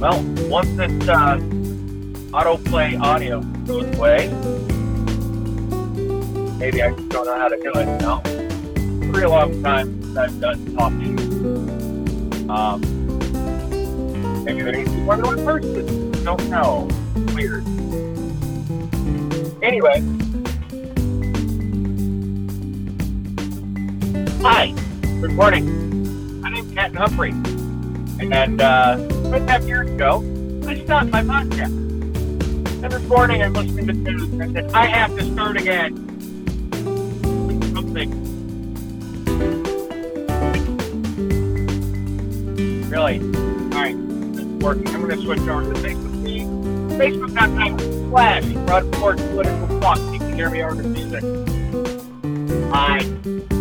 Well, once this uh, autoplay audio goes away, maybe I just don't know how to do it. You pretty long time since I've done talking. Um, maybe there needs to be more than one person. Don't know. Weird. Anyway. Hi. Good morning. My name's Matt Humphrey. And uh, two and a half years ago, I stopped my podcast. And this morning I'm listening to news and I said, I have to start again. Something. Really? Alright, it's working. I'm going to switch over to Facebook. Facebook.com slash Front Porch Political Talk. You can hear me over the music. Hi.